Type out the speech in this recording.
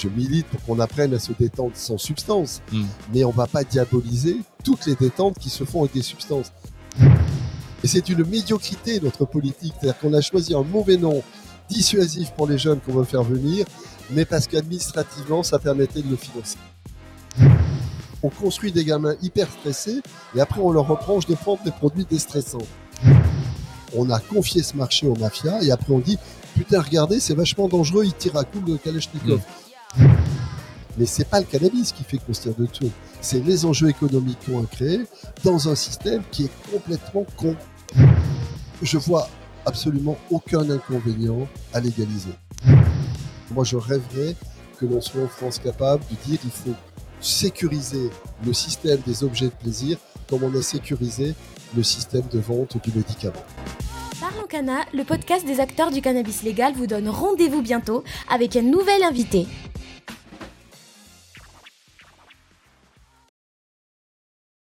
je milite pour qu'on apprenne à se détendre sans substance, Mm. mais on va pas diaboliser toutes les détentes qui se font avec des substances. Et c'est une médiocrité notre politique, c'est-à-dire qu'on a choisi un mauvais nom dissuasif pour les jeunes qu'on veut faire venir, mais parce qu'administrativement ça permettait de le financer. On construit des gamins hyper stressés et après on leur reproche de prendre des produits déstressants. On a confié ce marché aux mafias et après on dit putain regardez c'est vachement dangereux, ils tirent à coups de Kalachnikov. Mais c'est pas le cannabis qui fait qu'on de tout. C'est les enjeux économiques qu'on a créés dans un système qui est complètement con. Je vois absolument aucun inconvénient à légaliser. Moi, je rêverais que l'on soit en France capable de dire il faut sécuriser le système des objets de plaisir comme on a sécurisé le système de vente du médicament. Parlons Cana, le podcast des acteurs du cannabis légal vous donne rendez-vous bientôt avec un nouvel invité.